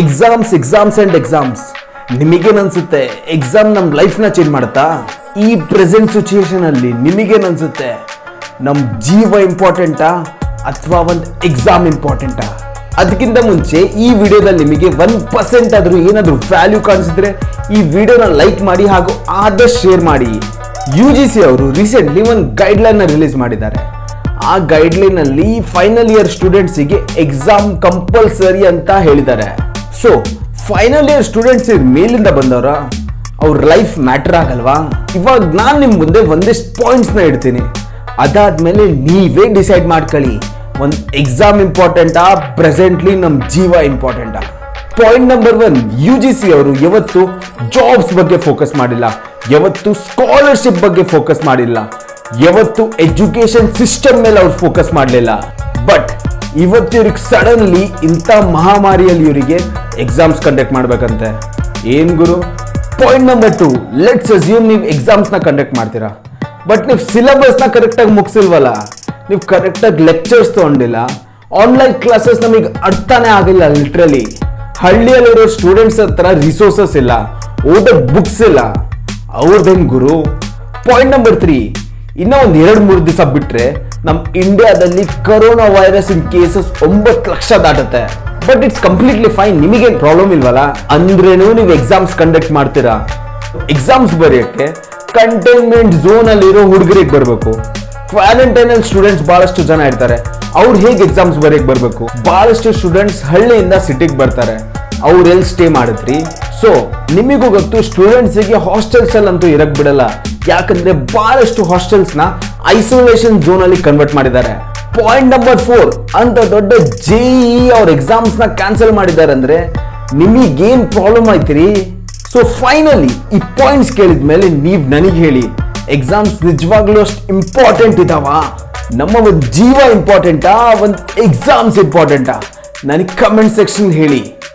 Exams exams and exams ನಿಮಗೇನನ್ಸುತ್ತೆ? Exam ನಮ್ಮ ಲೈಫ್ನ ಚೇಂಜ್ ಮಾಡುತ್ತಾ? ಈ ಪ್ರೆಸೆಂಟ್ ಸಿಚುಯೇಷನ್ ಅಲ್ಲಿ ನಿಮಗೇನನ್ಸುತ್ತೆ? ನಮ್ಮ ಜೀವ ಇಂಪಾರ್ಟೆಂಟಾ ಅಥವಾ ಒಂದು ಎಕ್ಸಾಮ್ ಇಂಪಾರ್ಟೆಂಟಾ ಅದಕ್ಕಿಂತ ಮುಂಚೆ ಈ ವಿಡಿಯೋದಲ್ಲಿ ನಿಮಗೆ ಒನ್ ಪರ್ಸೆಂಟ್ ಆದರೂ ಏನಾದರೂ ವ್ಯಾಲ್ಯೂ ಕಾಣಿಸಿದ್ರೆ ಈ ವಿಡಿಯೋನ ಲೈಕ್ ಮಾಡಿ ಹಾಗೂ ಆದಷ್ಟು ಶೇರ್ ಮಾಡಿ. ಯು ಜಿ ಸಿ ಅವರು ರೀಸೆಂಟ್ಲಿ ಒಂದು ಗೈಡ್ಲೈನ್ನ ರಿಲೀಸ್ ಮಾಡಿದ್ದಾರೆ. ಆ ಗೈಡ್ಲೈನಲ್ಲಿ ಫೈನಲ್ ಇಯರ್ ಸ್ಟೂಡೆಂಟ್ಸಿಗೆ ಎಕ್ಸಾಮ್ ಕಂಪಲ್ಸರಿ ಅಂತ ಹೇಳಿದ್ದಾರೆ. ಸೊ ಫೈನಲ್ ಇಯರ್ ಸ್ಟೂಡೆಂಟ್ಸ್ ಮೇಲಿಂದ ಬಂದವರ, ಅವ್ರ ಲೈಫ್ ಮ್ಯಾಟರ್ ಆಗಲ್ವಾ? ಇವಾಗ ನಾನು ನಿಮ್ ಮುಂದೆ ಒಂದಿಷ್ಟು ಪಾಯಿಂಟ್ಸ್ನ ಇಡ್ತೀನಿ. ಅದಾದ್ಮೇಲೆ ನೀವೇ ಡಿಸೈಡ್ ಮಾಡ್ಕೊಳ್ಳಿ. ಒಂದು ಎಕ್ಸಾಮ್ ಇಂಪಾರ್ಟೆಂಟಾ ಪ್ರೆಸೆಂಟ್ಲಿ ನಮ್ಮ ಜೀವ ಇಂಪಾರ್ಟೆಂಟಾ point number one U G C ಅವರು ಯಾವತ್ತು ಜಾಬ್ಸ್ ಬಗ್ಗೆ ಫೋಕಸ್ ಮಾಡಿಲ್ಲ. ಯಾವತ್ತು ಸ್ಕಾಲರ್ಶಿಪ್ ಬಗ್ಗೆ ಫೋಕಸ್ ಮಾಡಿಲ್ಲ. ಯಾವತ್ತು ಎಜುಕೇಶನ್ ಸಿಸ್ಟಮ್ ಮೇಲೆ ಅವ್ರು ಫೋಕಸ್ ಮಾಡಲಿಲ್ಲ. ಬಟ್ ಇವತ್ತು ಇವ್ರಿಗೆ ಸಡನ್ಲಿ ಇಂಥ ಮಹಾಮಾರಿಯಲ್ಲಿ ಇವರಿಗೆ ಎಕ್ಸಾಮ್ಸ್ ಕಂಡಕ್ಟ್ ಮಾಡ್ಬೇಕಂತೆ. ಏನ್ ಗುರು? Point number two let's assume ನೀವು ಎಕ್ಸಾಮ್ಸ್ನ ಕಂಡಕ್ಟ್ ಮಾಡ್ತೀರಾ. ಬಟ್ ನೀವು ಸಿಲೆಬಸ್ನ ಕರೆಕ್ಟಾಗಿ ಮುಗಿಸಿಲ್ವಲ್ಲ, ನೀವು ಕರೆಕ್ಟಾಗಿ ಲೆಕ್ಚರ್ಸ್ ತಗೊಂಡಿಲ್ಲ ಆನ್ಲೈನ್ ಕ್ಲಾಸಸ್ ನಮಗೆ ಅರ್ಥನೇ ಆಗಿಲ್ಲ ಲಿಟ್ರಲಿ ಹಳ್ಳಿಯಲ್ಲಿರೋ ಸ್ಟೂಡೆಂಟ್ಸ್ ಹತ್ರ ರಿಸೋರ್ಸಸ್ ಇಲ್ಲ ಓದಕ್ ಬುಕ್ಸ್ ಇಲ್ಲ. ಅವ್ರದ್ದೇನ್ ಗುರು? ಪಾಯಿಂಟ್ ನಂಬರ್ ತ್ರೀ ಇನ್ನೂ ಒಂದು ಎರಡು ಮೂರು ದಿವಸ ಬಿಟ್ರೆ ನಮ್ಮ ಇಂಡಿಯಾದಲ್ಲಿ ಕರೋನಾ ವೈರಸ್ ಇನ್ ಕೇಸಸ್ ಒಂಬತ್ತು ಲಕ್ಷ ದಾಟುತ್ತೆ. ಬಟ್ ಇಟ್ಸ್ ಕಂಪ್ಲೀಟ್ಲಿ ಫೈನ್ ನಿಮಗೆ ಪ್ರಾಬ್ಲಮ್ ಇಲ್ವಲ್ಲ? ಅಂದ್ರೇನು ನೀವು ಎಕ್ಸಾಮ್ಸ್ ಕಂಡಕ್ಟ್ ಮಾಡ್ತೀರಾ? ಎಕ್ಸಾಮ್ಸ್ ಬರೆಯೋಕ್ಕೆ ಕಂಟೈನ್ಮೆಂಟ್ ಝೋನ್ ಅಲ್ಲಿರೋ ಹುಡುಗರಿಗೆ ಬರಬೇಕು. ಕ್ವಾರಂಟೈನ್ ಅಲ್ಲಿ ಸ್ಟೂಡೆಂಟ್ಸ್ ಬಹಳಷ್ಟು ಜನ ಇರ್ತಾರೆ. ಅವ್ರು ಹೇಗೆ ಎಕ್ಸಾಮ್ಸ್ ಬರೆಯಕ್ಕೆ ಬರಬೇಕು? ಬಹಳಷ್ಟು ಸ್ಟೂಡೆಂಟ್ಸ್ ಹಳ್ಳಿಯಿಂದ ಸಿಟಿಗೆ ಬರ್ತಾರೆ. ಅವ್ರು ಎಲ್ಲಿ ಸ್ಟೇ ಮಾಡಿದ್ರಿ ಸೊ ನಿಮಗೂ ಗೊತ್ತು ಸ್ಟೂಡೆಂಟ್ಸಿಗೆ ಹಾಸ್ಟೆಲ್ಸ್ ಅಲ್ಲಿ ಅಂತೂ ಇರಕ್ ಬಿಡಲ್ಲ. ಯಾಕಂದ್ರೆ ಬಹಳಷ್ಟು ಹಾಸ್ಟೆಲ್ಸ್ನ ಐಸೋಲೇಷನ್ ಝೋನ್ ಅಲ್ಲಿ ಕನ್ವರ್ಟ್ ಮಾಡಿದ್ದಾರೆ. ಪಾಯಿಂಟ್ ನಂಬರ್ ಫೋರ್ ಅಂತ ದೊಡ್ಡ ಜೆಇ ಅವ್ರ ಎಕ್ಸಾಮ್ಸ್ನ ಕ್ಯಾನ್ಸಲ್ ಮಾಡಿದ್ದಾರೆ ಅಂದ್ರೆ ನಿಮಗೇನು ಪ್ರಾಬ್ಲಮ್ ಆಯ್ತಿರಿ? ಸೊ ಫೈನಲಿ ಈ ಪಾಯಿಂಟ್ಸ್ ಕೇಳಿದ್ಮೇಲೆ ನೀವ್ ನನಗೆ ಹೇಳಿ ಎಕ್ಸಾಮ್ಸ್ ನಿಜವಾಗ್ಲೂ ಅಷ್ಟು ಇಂಪಾರ್ಟೆಂಟ್ ಇದಾವ. ನಮ್ಮ ಒಂದು ಜೀವ ಇಂಪಾರ್ಟೆಂಟಾ ಒಂದು ಎಕ್ಸಾಮ್ಸ್ ಇಂಪಾರ್ಟೆಂಟಾ ನನಗೆ ಕಮೆಂಟ್ ಸೆಕ್ಷನ್ ಹೇಳಿ.